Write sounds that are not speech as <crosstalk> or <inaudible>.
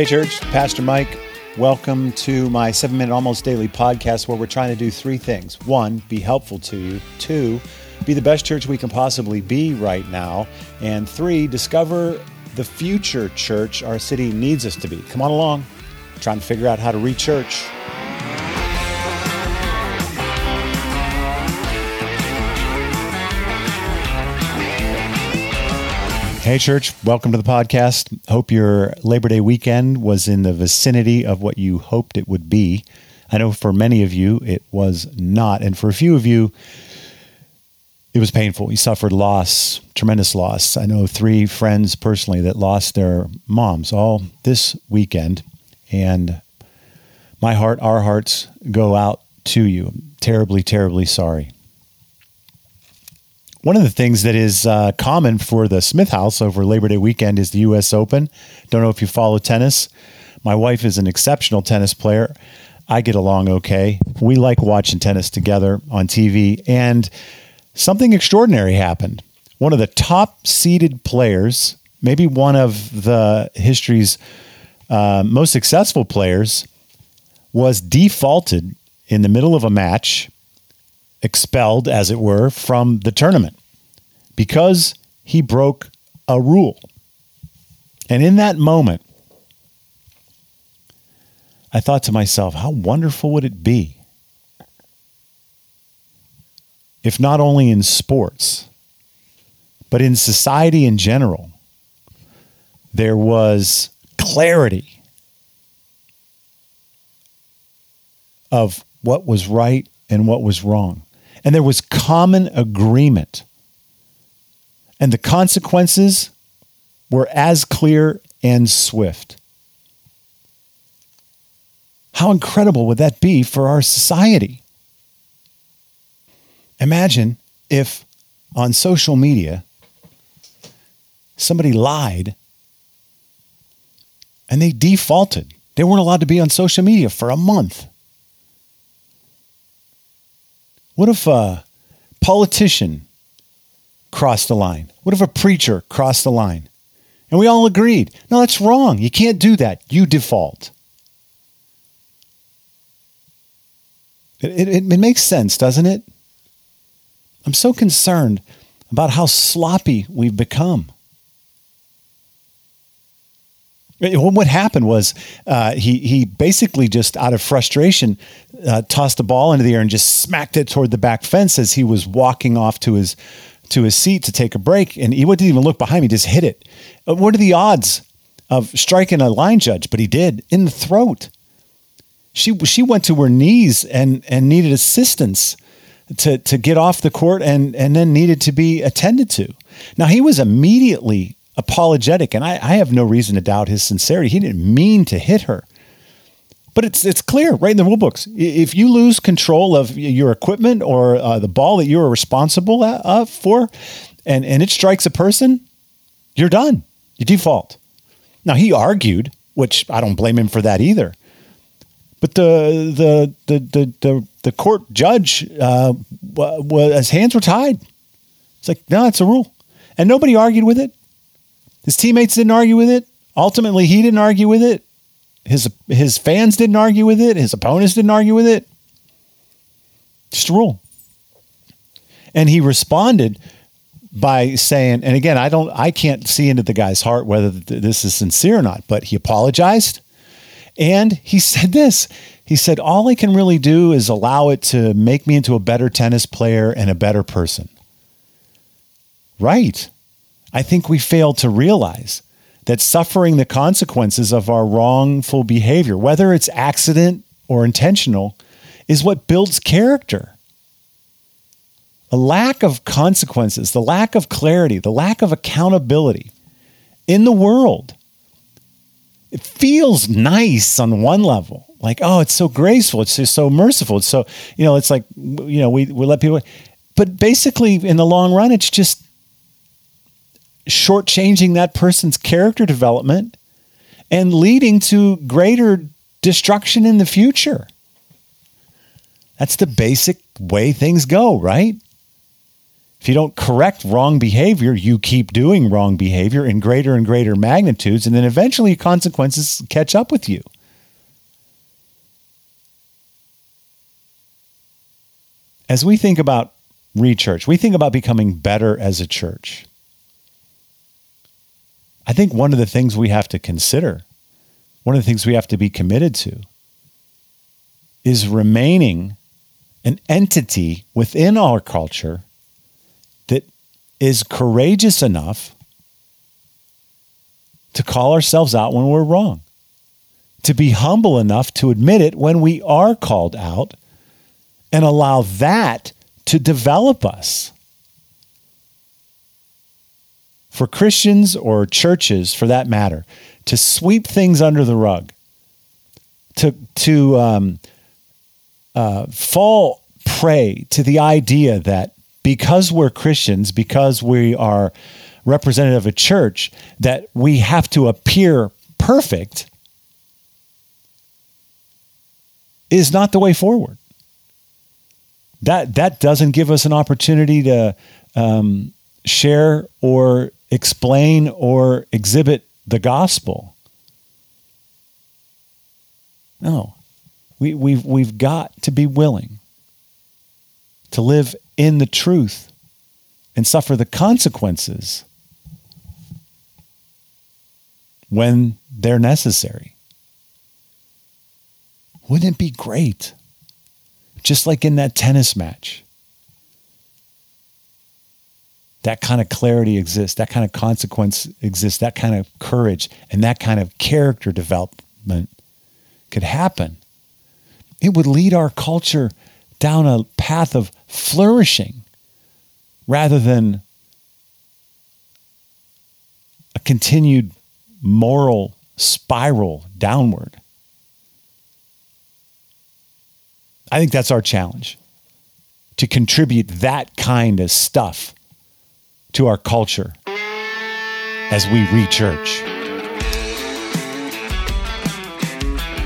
Hey, church, Pastor Mike. Welcome to my seven minute almost daily podcast where we're trying to do three things. One, be helpful to you. Two, be the best church we can possibly be right now. And three, discover the future church our city needs us to be. Come on along. trying to figure out how to rechurch. Hey, church, welcome to the podcast. Hope your Labor Day weekend was in the vicinity of what you hoped it would be. I know for many of you it was not. And for a few of you, it was painful. You suffered loss, tremendous loss. I know three friends personally that lost their moms all this weekend. And my heart, our hearts go out to you. Terribly, terribly sorry. One of the things that is uh, common for the Smith House over Labor Day weekend is the U.S. Open. Don't know if you follow tennis. My wife is an exceptional tennis player. I get along okay. We like watching tennis together on TV, and something extraordinary happened. One of the top seeded players, maybe one of the history's uh, most successful players, was defaulted in the middle of a match expelled, as it were, from the tournament because he broke a rule. And in that moment, I thought to myself, how wonderful would it be if not only in sports, but in society in general, there was clarity of what was right and what was wrong. And there was common agreement. And the consequences were as clear and swift. How incredible would that be for our society? Imagine if on social media somebody lied and they defaulted. They weren't allowed to be on social media for a month. What if a politician crossed the line? What if a preacher crossed the line? And we all agreed, no, that's wrong. You can't do that. You default. It, it, it makes sense, doesn't it? I'm so concerned about how sloppy we've become. What happened was uh, he he basically just out of frustration uh, tossed the ball into the air and just smacked it toward the back fence as he was walking off to his to his seat to take a break, and he didn't even look behind me; just hit it. Uh, what are the odds of striking a line judge? But he did in the throat. She she went to her knees and and needed assistance to to get off the court and and then needed to be attended to. Now he was immediately apologetic, and I, I have no reason to doubt his sincerity. He didn't mean to hit her. But it's it's clear right in the rule books. If you lose control of your equipment or uh, the ball that you are responsible uh, for, and and it strikes a person, you're done. You default. Now he argued, which I don't blame him for that either. But the the the the the, the court judge uh, was his hands were tied. It's like no, it's a rule, and nobody argued with it. His teammates didn't argue with it. Ultimately, he didn't argue with it. His his fans didn't argue with it. His opponents didn't argue with it. Just a rule. And he responded by saying, and again, I don't, I can't see into the guy's heart whether this is sincere or not, but he apologized, and he <laughs> said this. He said, "All I can really do is allow it to make me into a better tennis player and a better person." Right. I think we fail to realize that suffering the consequences of our wrongful behavior, whether it's accident or intentional, is what builds character. A lack of consequences, the lack of clarity, the lack of accountability in the world. It feels nice on one level. Like, oh, it's so graceful. It's just so merciful. It's so, you know, it's like, you know, we, we let people, but basically in the long run, it's just shortchanging that person's character development and leading to greater destruction in the future. That's the basic way things go, right? If you don't correct wrong behavior, you keep doing wrong behavior in greater and greater magnitudes, and then eventually consequences catch up with you. As we think about rechurch, we think about becoming better as a church. I think one of the things we have to consider, one of the things we have to be committed to, is remaining an entity within our culture that is courageous enough to call ourselves out when we're wrong, to be humble enough to admit it when we are called out, and allow that to develop us. For Christians or churches, for that matter, to sweep things under the rug, to, to um, uh, fall prey to the idea that because we're Christians, because we are representative of a church, that we have to appear perfect is not the way forward. That that doesn't give us an opportunity to um, share or explain or exhibit the gospel. No, we, we've, we've got to be willing to live in the truth and suffer the consequences when they're necessary. Wouldn't it be great? Just like in that tennis match. That kind of clarity exists, that kind of consequence exists, that kind of courage and that kind of character development could happen it would lead our culture down a path of flourishing rather than a continued moral spiral downward. I think that's our challenge to contribute that kind of stuff to our culture as we re church.